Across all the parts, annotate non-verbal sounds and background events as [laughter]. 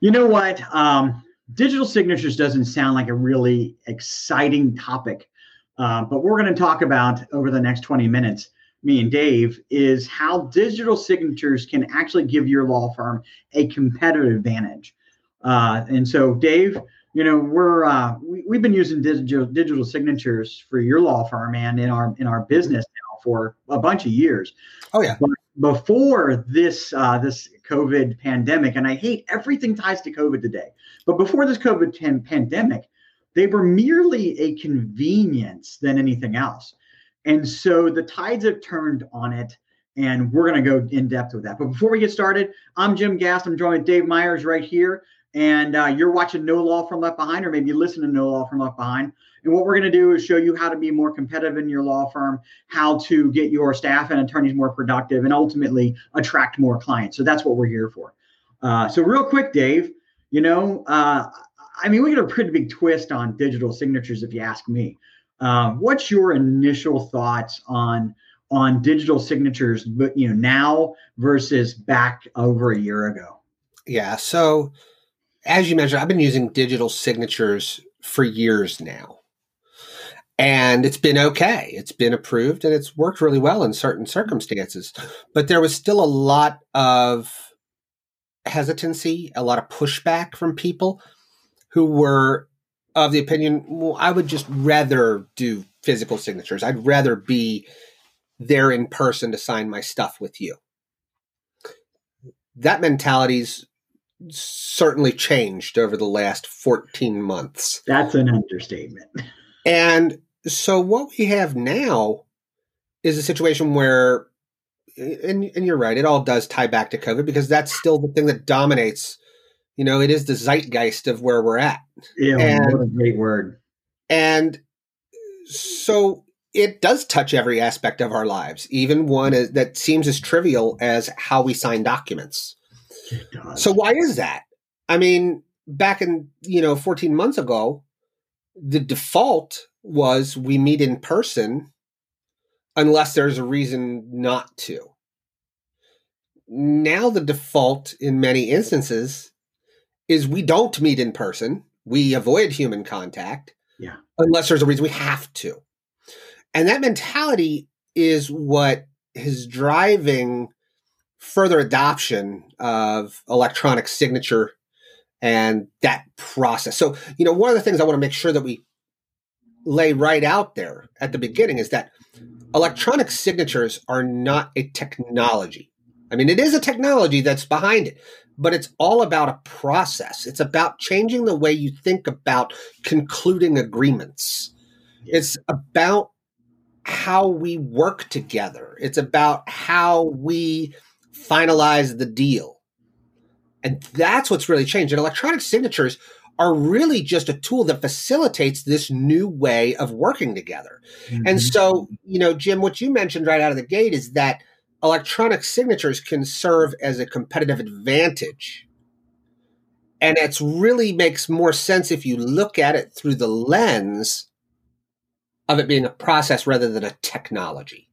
You know what? Um, digital signatures doesn't sound like a really exciting topic, uh, but we're going to talk about over the next 20 minutes, me and Dave, is how digital signatures can actually give your law firm a competitive advantage. Uh, and so, Dave, you know, we're uh, we, we've been using digital digital signatures for your law firm and in our in our business now for a bunch of years. Oh yeah. But before this uh, this COVID pandemic, and I hate everything ties to COVID today, but before this COVID 10 pandemic, they were merely a convenience than anything else. And so the tides have turned on it, and we're going to go in depth with that. But before we get started, I'm Jim Gast. I'm joined with Dave Myers right here, and uh, you're watching No Law Firm Left Behind, or maybe you listen to No Law Firm Left Behind. And what we're going to do is show you how to be more competitive in your law firm, how to get your staff and attorneys more productive, and ultimately attract more clients. So that's what we're here for. Uh, so, real quick, Dave, you know, uh, I mean, we get a pretty big twist on digital signatures, if you ask me. Uh, what's your initial thoughts on on digital signatures, but you know, now versus back over a year ago? Yeah. So, as you mentioned, I've been using digital signatures for years now and it's been okay. It's been approved and it's worked really well in certain circumstances. But there was still a lot of hesitancy, a lot of pushback from people who were of the opinion, well, I would just rather do physical signatures. I'd rather be there in person to sign my stuff with you. That mentality's certainly changed over the last 14 months. That's an understatement. And so what we have now is a situation where and, and you're right, it all does tie back to COVID because that's still the thing that dominates. You know, it is the zeitgeist of where we're at. Yeah, and, what a great word. And so it does touch every aspect of our lives, even one that seems as trivial as how we sign documents. So why is that? I mean, back in, you know, 14 months ago, the default was we meet in person unless there's a reason not to. Now, the default in many instances is we don't meet in person. We avoid human contact. Yeah. Unless there's a reason we have to. And that mentality is what is driving further adoption of electronic signature and that process. So, you know, one of the things I want to make sure that we lay right out there at the beginning is that electronic signatures are not a technology. I mean, it is a technology that's behind it, but it's all about a process. It's about changing the way you think about concluding agreements. It's about how we work together. It's about how we finalize the deal. And that's what's really changed. And electronic signatures are really just a tool that facilitates this new way of working together. Mm-hmm. And so, you know, Jim, what you mentioned right out of the gate is that electronic signatures can serve as a competitive advantage. And it really makes more sense if you look at it through the lens of it being a process rather than a technology.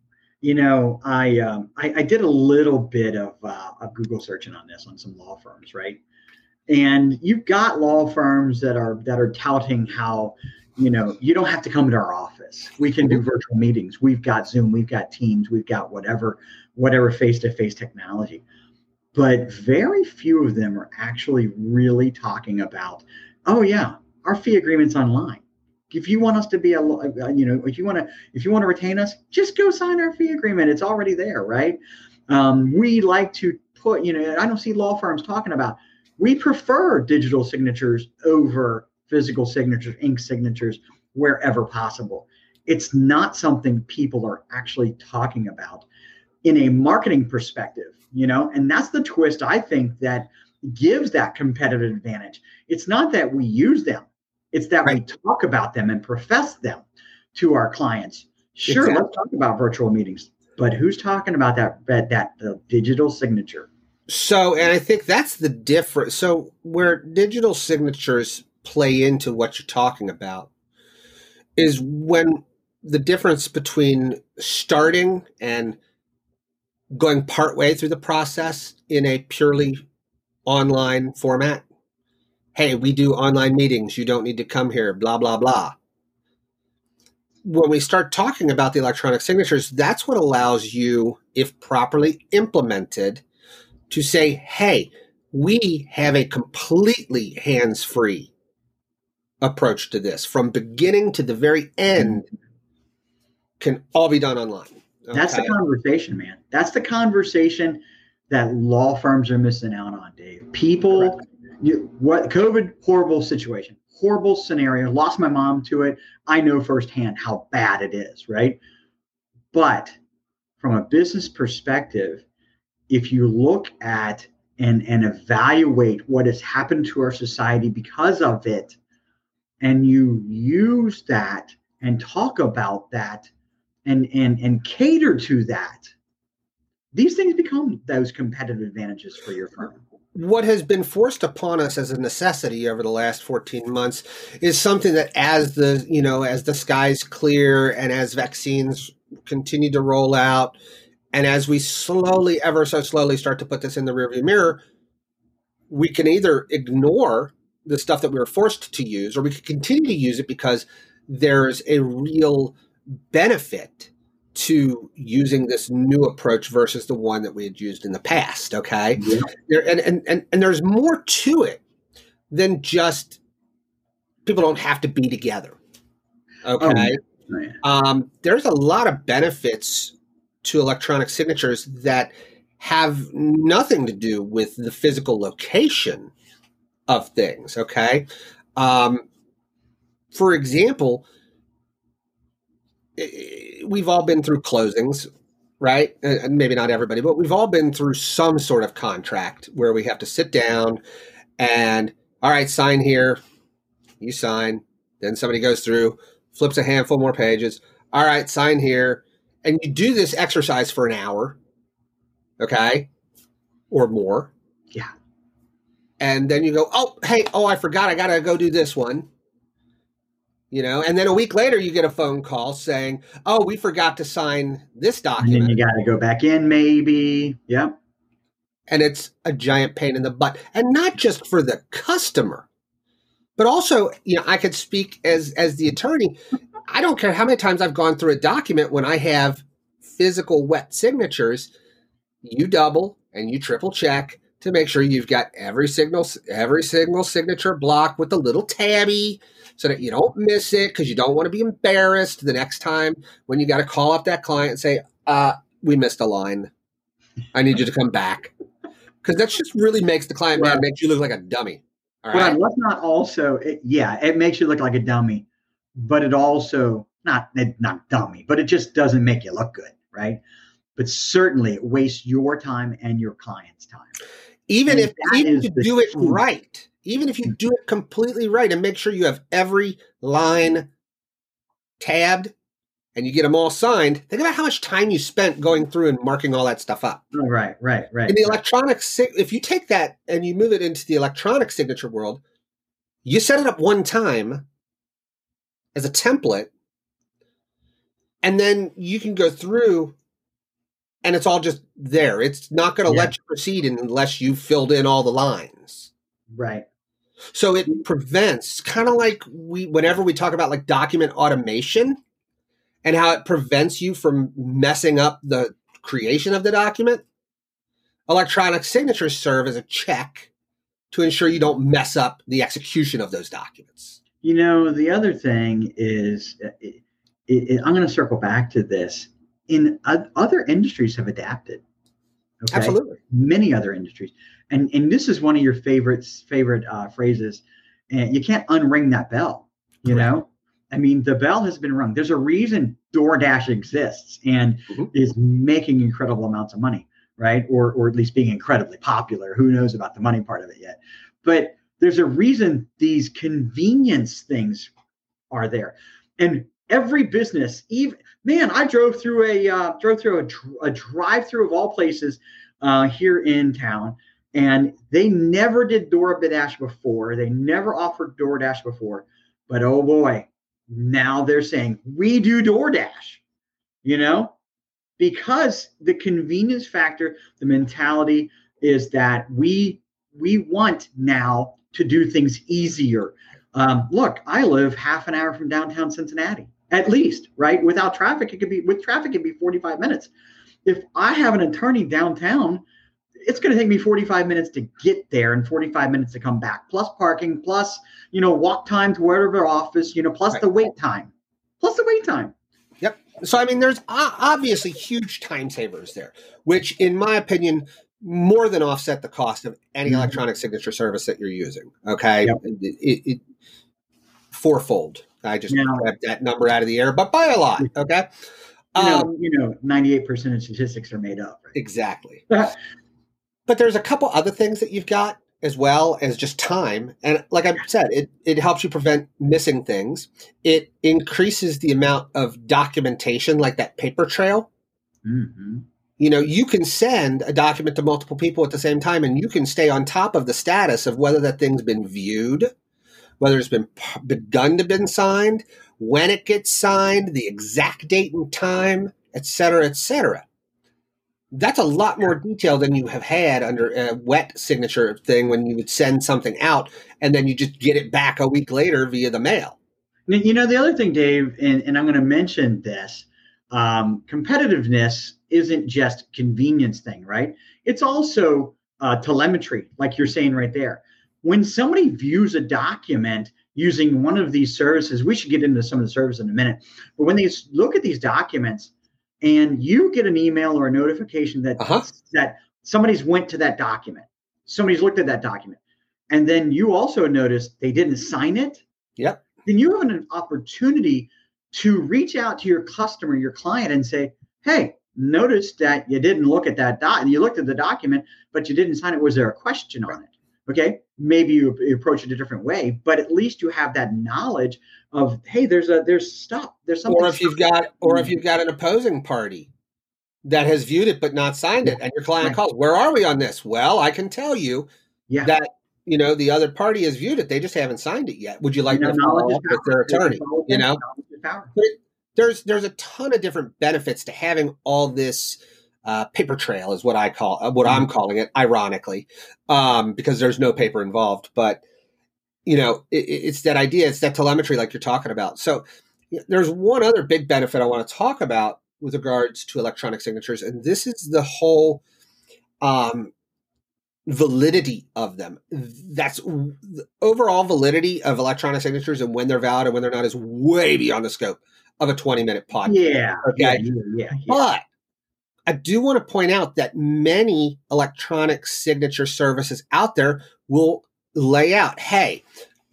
You know, I um, I, I, did a little bit of, uh, of Google searching on this on some law firms, right? and you've got law firms that are that are touting how you know you don't have to come to our office. We can do virtual meetings. We've got zoom we've got teams we've got whatever whatever face-to-face technology. But very few of them are actually really talking about oh yeah our fee agreements online if you want us to be a you know if you want to if you want to retain us just go sign our fee agreement it's already there right um, we like to put you know i don't see law firms talking about we prefer digital signatures over physical signatures, ink signatures, wherever possible. It's not something people are actually talking about in a marketing perspective, you know, and that's the twist I think that gives that competitive advantage. It's not that we use them, it's that right. we talk about them and profess them to our clients. Sure, exactly. let's talk about virtual meetings, but who's talking about that that, that the digital signature? So, and I think that's the difference. So, where digital signatures play into what you're talking about is when the difference between starting and going part way through the process in a purely online format hey, we do online meetings. You don't need to come here, blah, blah, blah. When we start talking about the electronic signatures, that's what allows you, if properly implemented, to say, hey, we have a completely hands free approach to this from beginning to the very end can all be done online. Okay? That's the conversation, man. That's the conversation that law firms are missing out on, Dave. People, what COVID horrible situation, horrible scenario. Lost my mom to it. I know firsthand how bad it is, right? But from a business perspective, if you look at and and evaluate what has happened to our society because of it, and you use that and talk about that and and and cater to that these things become those competitive advantages for your firm what has been forced upon us as a necessity over the last 14 months is something that as the you know as the skies clear and as vaccines continue to roll out and as we slowly ever so slowly start to put this in the rearview mirror we can either ignore the stuff that we were forced to use or we could continue to use it because there's a real benefit to using this new approach versus the one that we had used in the past. Okay. Yeah. There, and, and, and, and there's more to it than just people don't have to be together. Okay. Oh, yeah. um, there's a lot of benefits to electronic signatures that have nothing to do with the physical location of things. Okay. Um, for example, Eh, we've all been through closings, right? And maybe not everybody, but we've all been through some sort of contract where we have to sit down and, all right, sign here. You sign. Then somebody goes through, flips a handful more pages. All right, sign here. And you do this exercise for an hour, okay, or more. Yeah. And then you go, oh, hey, oh, I forgot. I got to go do this one you know? And then a week later you get a phone call saying oh we forgot to sign this document and you got to go back in maybe. Yep. And it's a giant pain in the butt. And not just for the customer but also you know i could speak as as the attorney. I don't care how many times i've gone through a document when i have physical wet signatures you double and you triple check to make sure you've got every signal every single signature block with the little tabby so that you don't miss it because you don't want to be embarrassed the next time when you got to call up that client and say, uh, we missed a line. I need you to come back. Because that just really makes the client mad, makes you look like a dummy. All right. Well, let's not also, it, yeah, it makes you look like a dummy, but it also, not, not dummy, but it just doesn't make you look good, right? But certainly it wastes your time and your client's time. Even and if, even if you do it right, even if you do it completely right and make sure you have every line tabbed and you get them all signed, think about how much time you spent going through and marking all that stuff up. Oh, right, right, right. In the electronic, if you take that and you move it into the electronic signature world, you set it up one time as a template, and then you can go through and it's all just there. It's not going to yeah. let you proceed unless you filled in all the lines. Right. So it prevents kind of like we whenever we talk about like document automation and how it prevents you from messing up the creation of the document. Electronic signatures serve as a check to ensure you don't mess up the execution of those documents. You know, the other thing is, it, it, it, I'm going to circle back to this. In uh, other industries have adapted. Okay? Absolutely. Many other industries and and this is one of your favorites favorite uh, phrases. And you can't unring that bell you know? I mean the bell has been rung. There's a reason doordash exists and mm-hmm. is making incredible amounts of money right? Or or at least being incredibly popular. Who knows about the money part of it yet? But there's a reason these convenience things are there. And every business even man i drove through a uh, drove through a, a drive through of all places uh, here in town and they never did DoorDash before. They never offered DoorDash before. But oh boy, now they're saying we do DoorDash, you know, because the convenience factor, the mentality is that we we want now to do things easier. Um, look, I live half an hour from downtown Cincinnati, at least, right? Without traffic, it could be with traffic, it could be 45 minutes. If I have an attorney downtown, it's going to take me 45 minutes to get there and 45 minutes to come back, plus parking, plus you know walk time to wherever office, you know, plus right. the wait time, plus the wait time. Yep. So I mean, there's obviously huge time savers there, which, in my opinion, more than offset the cost of any mm-hmm. electronic signature service that you're using. Okay, yep. it, it, it, fourfold. I just yeah. grabbed that number out of the air, but by a lot. [laughs] Okay. You know, um, you know, 98% of statistics are made up. Right? Exactly. [laughs] but there's a couple other things that you've got as well as just time. And like I said, it, it helps you prevent missing things. It increases the amount of documentation, like that paper trail. Mm-hmm. You know, you can send a document to multiple people at the same time, and you can stay on top of the status of whether that thing's been viewed, whether it's been begun to been signed, when it gets signed, the exact date and time, et cetera, et cetera that's a lot more detail than you have had under a wet signature thing when you would send something out and then you just get it back a week later via the mail. You know, the other thing, Dave, and, and I'm going to mention this um, competitiveness isn't just convenience thing, right? It's also uh, telemetry, like you're saying right there. When somebody views a document using one of these services, we should get into some of the services in a minute, but when they look at these documents, and you get an email or a notification that uh-huh. that somebody's went to that document, somebody's looked at that document, and then you also notice they didn't sign it. Yep. Then you have an opportunity to reach out to your customer, your client, and say, "Hey, notice that you didn't look at that dot. You looked at the document, but you didn't sign it. Was there a question on it? Okay, maybe you approach it a different way, but at least you have that knowledge of hey, there's a there's stuff, there's something. Or if you've got or if you've got an opposing party that has viewed it but not signed it, and your client right. calls, where are we on this? Well, I can tell you yeah. that you know the other party has viewed it, they just haven't signed it yet. Would you like you know, to follow up with their attorney? You know, there's there's a ton of different benefits to having all this uh, paper trail is what I call uh, what I'm mm-hmm. calling it, ironically, um, because there's no paper involved. But you know, it, it's that idea, it's that telemetry, like you're talking about. So there's one other big benefit I want to talk about with regards to electronic signatures, and this is the whole um, validity of them. That's the overall validity of electronic signatures and when they're valid and when they're not is way beyond the scope of a 20 minute podcast. Yeah. Okay. Yeah, yeah, yeah, But I do want to point out that many electronic signature services out there will lay out hey,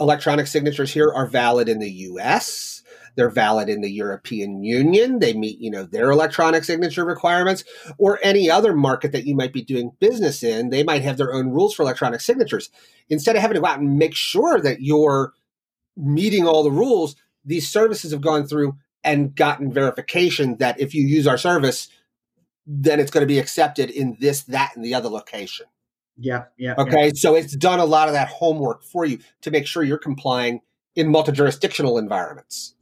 electronic signatures here are valid in the US. They're valid in the European Union. They meet, you know, their electronic signature requirements or any other market that you might be doing business in. They might have their own rules for electronic signatures. Instead of having to go out and make sure that you're meeting all the rules, these services have gone through and gotten verification that if you use our service, then it's going to be accepted in this, that, and the other location. Yeah, yeah. Okay, yeah. so it's done a lot of that homework for you to make sure you're complying in multi-jurisdictional environments.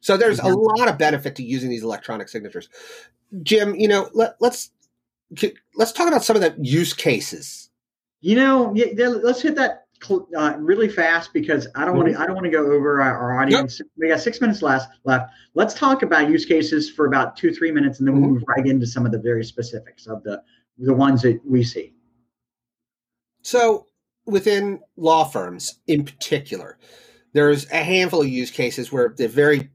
So there's mm-hmm. a lot of benefit to using these electronic signatures. Jim, you know, let, let's let's talk about some of the use cases. You know, yeah, let's hit that uh, really fast because I don't want to. Mm-hmm. I don't want to go over our, our audience. Yep. We got six minutes left. Left. Let's talk about use cases for about two, three minutes, and then we'll mm-hmm. move right into some of the very specifics of the the ones that we see. So, within law firms, in particular, there's a handful of use cases where they're very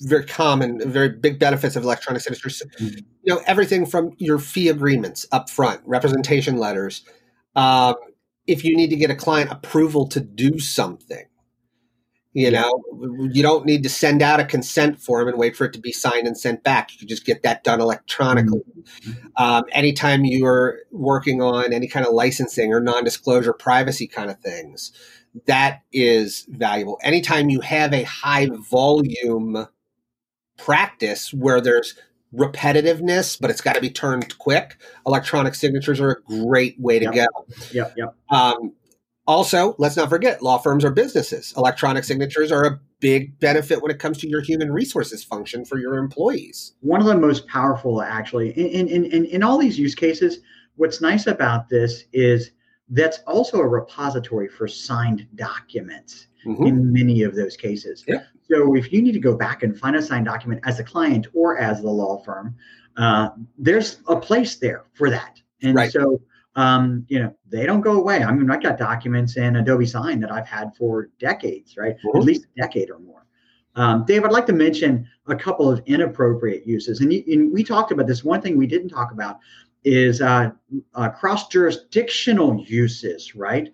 very common, very big benefits of electronic signatures. Mm-hmm. You know, everything from your fee agreements up front, representation letters, um, if you need to get a client approval to do something. You know, you don't need to send out a consent form and wait for it to be signed and sent back. You can just get that done electronically. Mm-hmm. Um, anytime you are working on any kind of licensing or non disclosure privacy kind of things, that is valuable. Anytime you have a high volume practice where there's repetitiveness, but it's got to be turned quick. Electronic signatures are a great way to yep. go. Yep, yep. Um, also, let's not forget, law firms are businesses. Electronic signatures are a big benefit when it comes to your human resources function for your employees. One of the most powerful, actually, in in in, in all these use cases. What's nice about this is that's also a repository for signed documents Mhm. in many of those cases. Yeah. So if you need to go back and find a signed document as a client or as the law firm, uh, there's a place there for that. And Right. so, um, you know, they don't go away. I mean, I got documents in Adobe Sign that I've had for decades, right? Mhm. At least a decade or more. Um, Dave, I'd like to mention a couple of inappropriate uses. And, you, and we talked about this. One thing we didn't talk about is uh, uh, cross jurisdictional uses, right?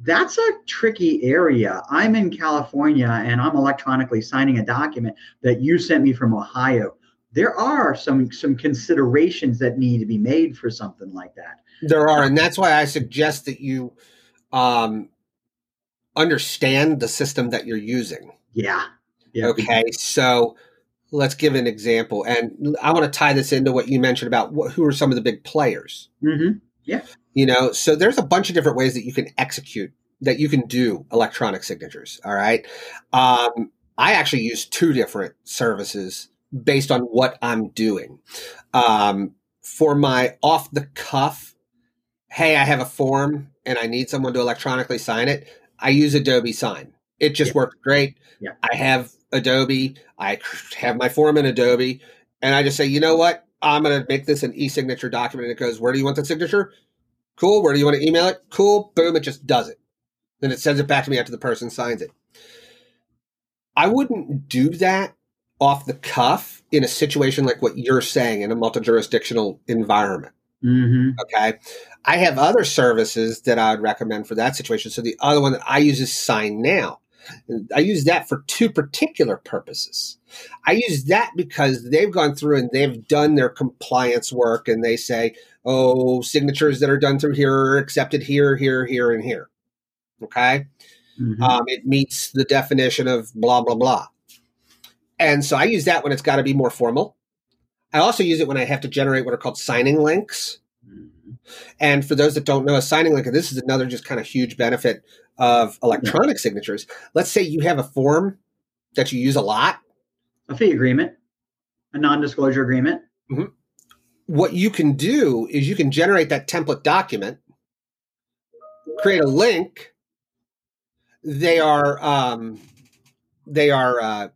That's a tricky area. I'm in California and I'm electronically signing a document that you sent me from Ohio. There are some some considerations that need to be made for something like that. There are, and that's why I suggest that you um, understand the system that you're using. Yeah. Yeah. Okay, so let's give an example, and I want to tie this into what you mentioned about what, who are some of the big players. hmm You know, so there's a bunch of different ways that you can execute that you can do electronic signatures. All right, um, I actually use two different services based on what I'm doing. Um, for my off the cuff, hey, I have a form and I need someone to electronically sign it. I use Adobe Sign. It just Yeah. works great. Yeah. I have Adobe. I have my form in Adobe, and I just say, you know what? I'm going to make this an e-signature document. And it goes, where do you want the signature? Cool. Where do you want to email it? Cool. Boom. It just does it. Then it sends it back to me after the person signs it. I wouldn't do that off the cuff in a situation like what you're saying in a multi-jurisdictional environment. hmm Okay. I have other services that I would recommend for that situation. So the other one that I use is SignNow. I use that for two particular purposes. I use that because they've gone through and they've done their compliance work and they say, oh, signatures that are done through here are accepted here, here, here, and here. Okay. hmm Um, it meets the definition of blah, blah, blah. And so I use that when it's got to be more formal. I also use it when I have to generate what are called signing links. And for those that don't know, a signing link, this is another just kind of huge benefit of electronic signatures. Let's say you have a form that you use a lot. A fee agreement, a non-disclosure agreement. What you can do is you can generate that template document, create a link. They are, um, they are, uh,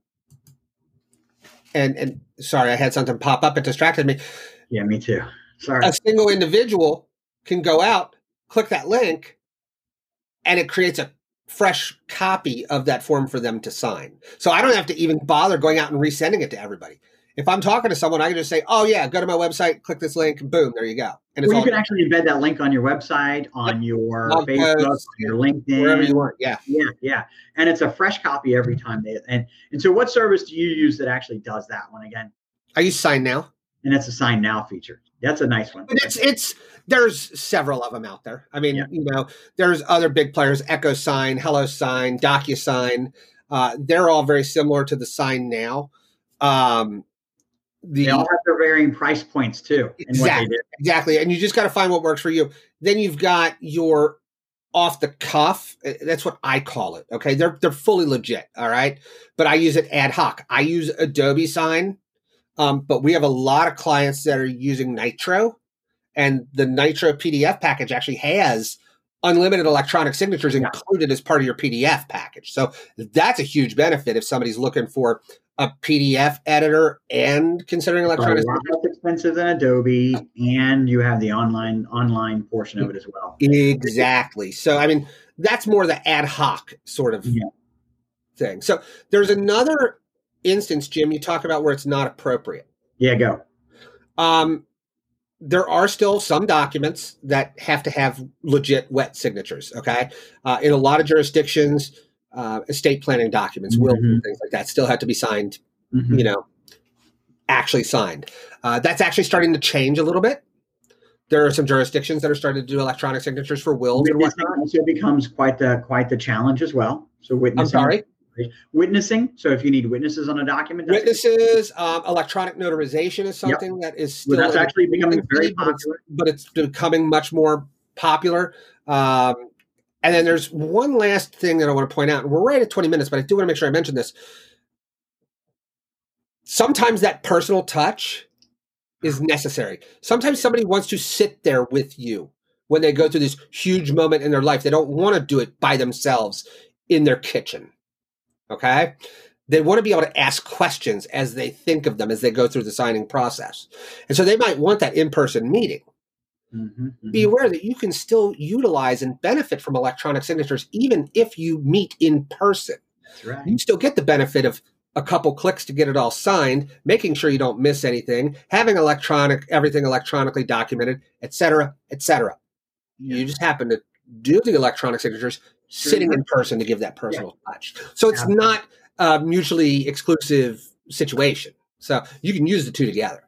and and sorry, I had something pop up. It distracted me. Yeah, me too. Sorry. a single individual can go out, click that link, and it creates a fresh copy of that form for them to sign. So I don't have to even bother going out and resending it to everybody. If I'm talking to someone, I can just say, "Oh yeah, go to my website, click this link, boom, there you go." And it's Well, you can actually embed that link on your website, on your Blog Facebook, posts, on your LinkedIn, wherever you want. Yeah. Yeah, yeah, and it's a fresh copy every mm-hmm. time they and and so what service do you use that actually does that one again? I use SignNow. And it's a sign now feature. That's a nice one. But it's it's there's several of them out there. I mean, Yeah. you know, there's other big players: EchoSign, Hello Sign, DocuSign. Uh, they're all very similar to the SignNow. Um, the They all have their varying price points too. in what they Exactly. exactly, and you just got to find what works for you. Then you've got your off the cuff. uh, That's what I call it. Okay, they're they're fully legit. All right, but I use it ad hoc. I use Adobe Sign, um, but we have a lot of clients that are using Nitro, and the Nitro PDF package actually has unlimited electronic signatures Yeah. included as part of your PDF package. So that's a huge benefit if somebody's looking for a PDF editor and considering It's a electronic lot less expensive than Adobe, and you have the online online portion of it as well. Exactly. So, I mean, that's more the ad hoc sort of Yeah. thing. So, there's another instance, Jim, you talk about where it's not appropriate. Yeah, go. Um, there are still some documents that have to have legit wet signatures. Okay. Uh, in a lot of jurisdictions, uh, estate planning documents, wills, Mhm. things like that still have to be signed, Mhm. you know, actually signed. Uh, that's actually starting to change a little bit. There are some jurisdictions that are starting to do electronic signatures for wills and Witnessing whatnot. also becomes quite the quite the challenge as well. So I'm sorry. Witnessing. So if you need witnesses on a document, that's, Witnesses, um, electronic notarization is something that is still well, that's actually becoming very infancy, but it's- popular. but it's becoming much more popular. Um, and then there's one last thing that I want to point out, and we're right at 20 minutes, but I do want to make sure I mention this. Sometimes that personal touch is necessary. Sometimes somebody wants to sit there with you when they go through this huge moment in their life. They don't want to do it by themselves in their kitchen. Okay. They want to be able to ask questions as they think of them as they go through the signing process. And so they might want that in person meeting. Mm-hmm, mm-hmm. Be aware that you can still utilize and benefit from electronic signatures even if you meet in person. Right. You still get the benefit of a couple clicks to get it all signed, making sure you don't miss anything, having electronic everything electronically documented, et cetera, et cetera. Yeah. You just happen to do the electronic signatures. Sitting in person to give that personal yeah. touch. So it's Absolutely. not a mutually exclusive situation. So you can use the two together.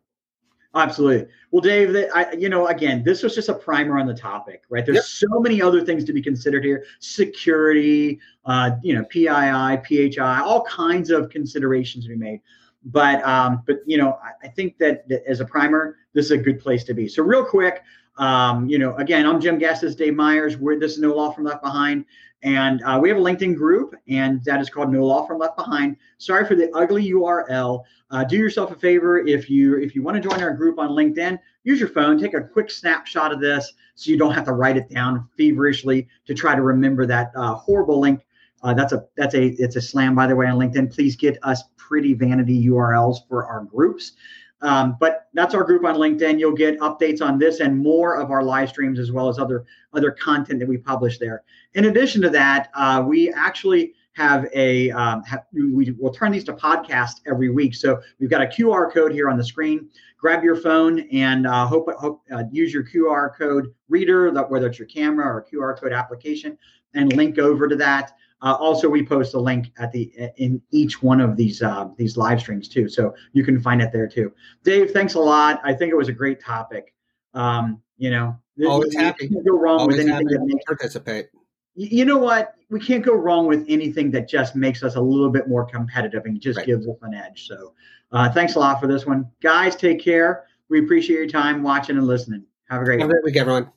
Absolutely. Well, Dave, I, you know, again, this was just a primer on the topic, right? There's yep. so many other things to be considered here: security, uh, you know, PII, PHI, all kinds of considerations to be made. But, um, but you know, I, I think that, that, as a primer, this is a good place to be. So, real quick, um, you know, again, I'm Jim is Dave Myers. We're this is No Law Firm Left Behind. And uh, we have a LinkedIn group, and that is called No Law Firm Left Behind. Sorry for the ugly URL. Uh, do yourself a favor if you if you want to join our group on LinkedIn, use your phone, take a quick snapshot of this, so you don't have to write it down feverishly to try to remember that uh, horrible link. Uh, that's a that's a it's a slam by the way on LinkedIn. Please get us pretty vanity URLs for our groups. Um, but that's our group on LinkedIn. You'll get updates on this and more of our live streams as well as other other content that we publish there. In addition to that, uh, we actually have a um, have, we will turn these to podcast every week. So we've got a QR code here on the screen. Grab your phone and uh, hope, hope uh, use your QR code reader, whether it's your camera or QR code application, and link over to that. Uh, also, we post a link at the in each one of these uh, these live streams too, so you can find it there too. Dave, thanks a lot. I think it was a great topic. Um, you know, always happy. You go wrong always with anything that makes participate. You know what? We can't go wrong with anything that just makes us a little bit more competitive and just right. gives us an edge. So, uh, thanks a lot for this one, guys. Take care. We appreciate your time watching and listening. Have a great, Have a great week, everyone.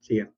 See you.